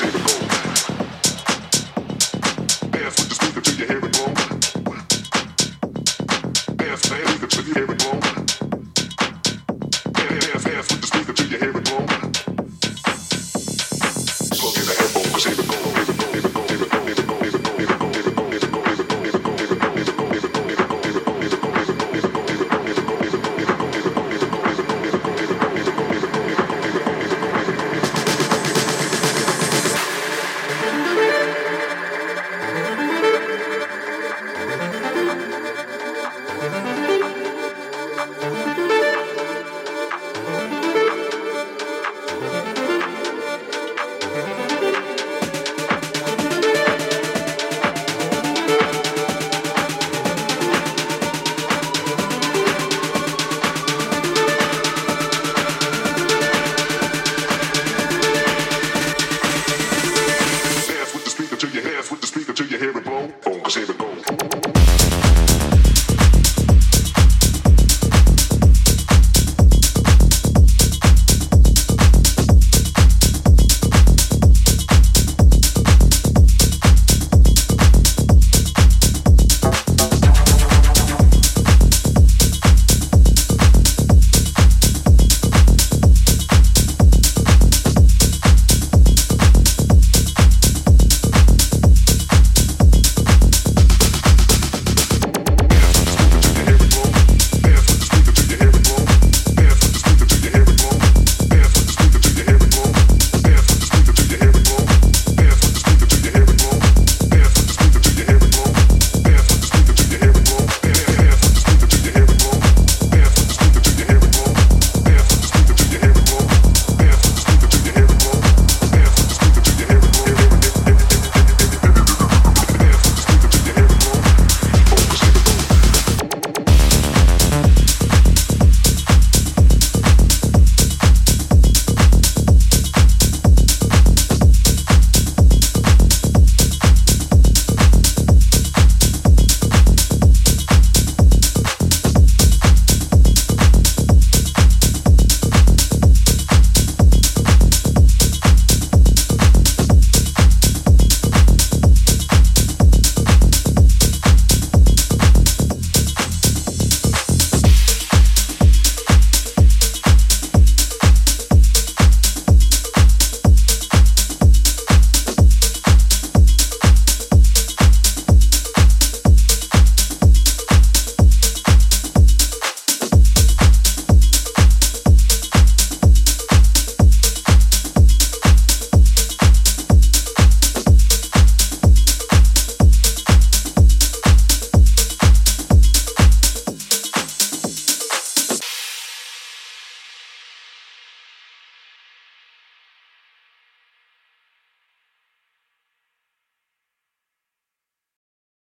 Cruising the goal.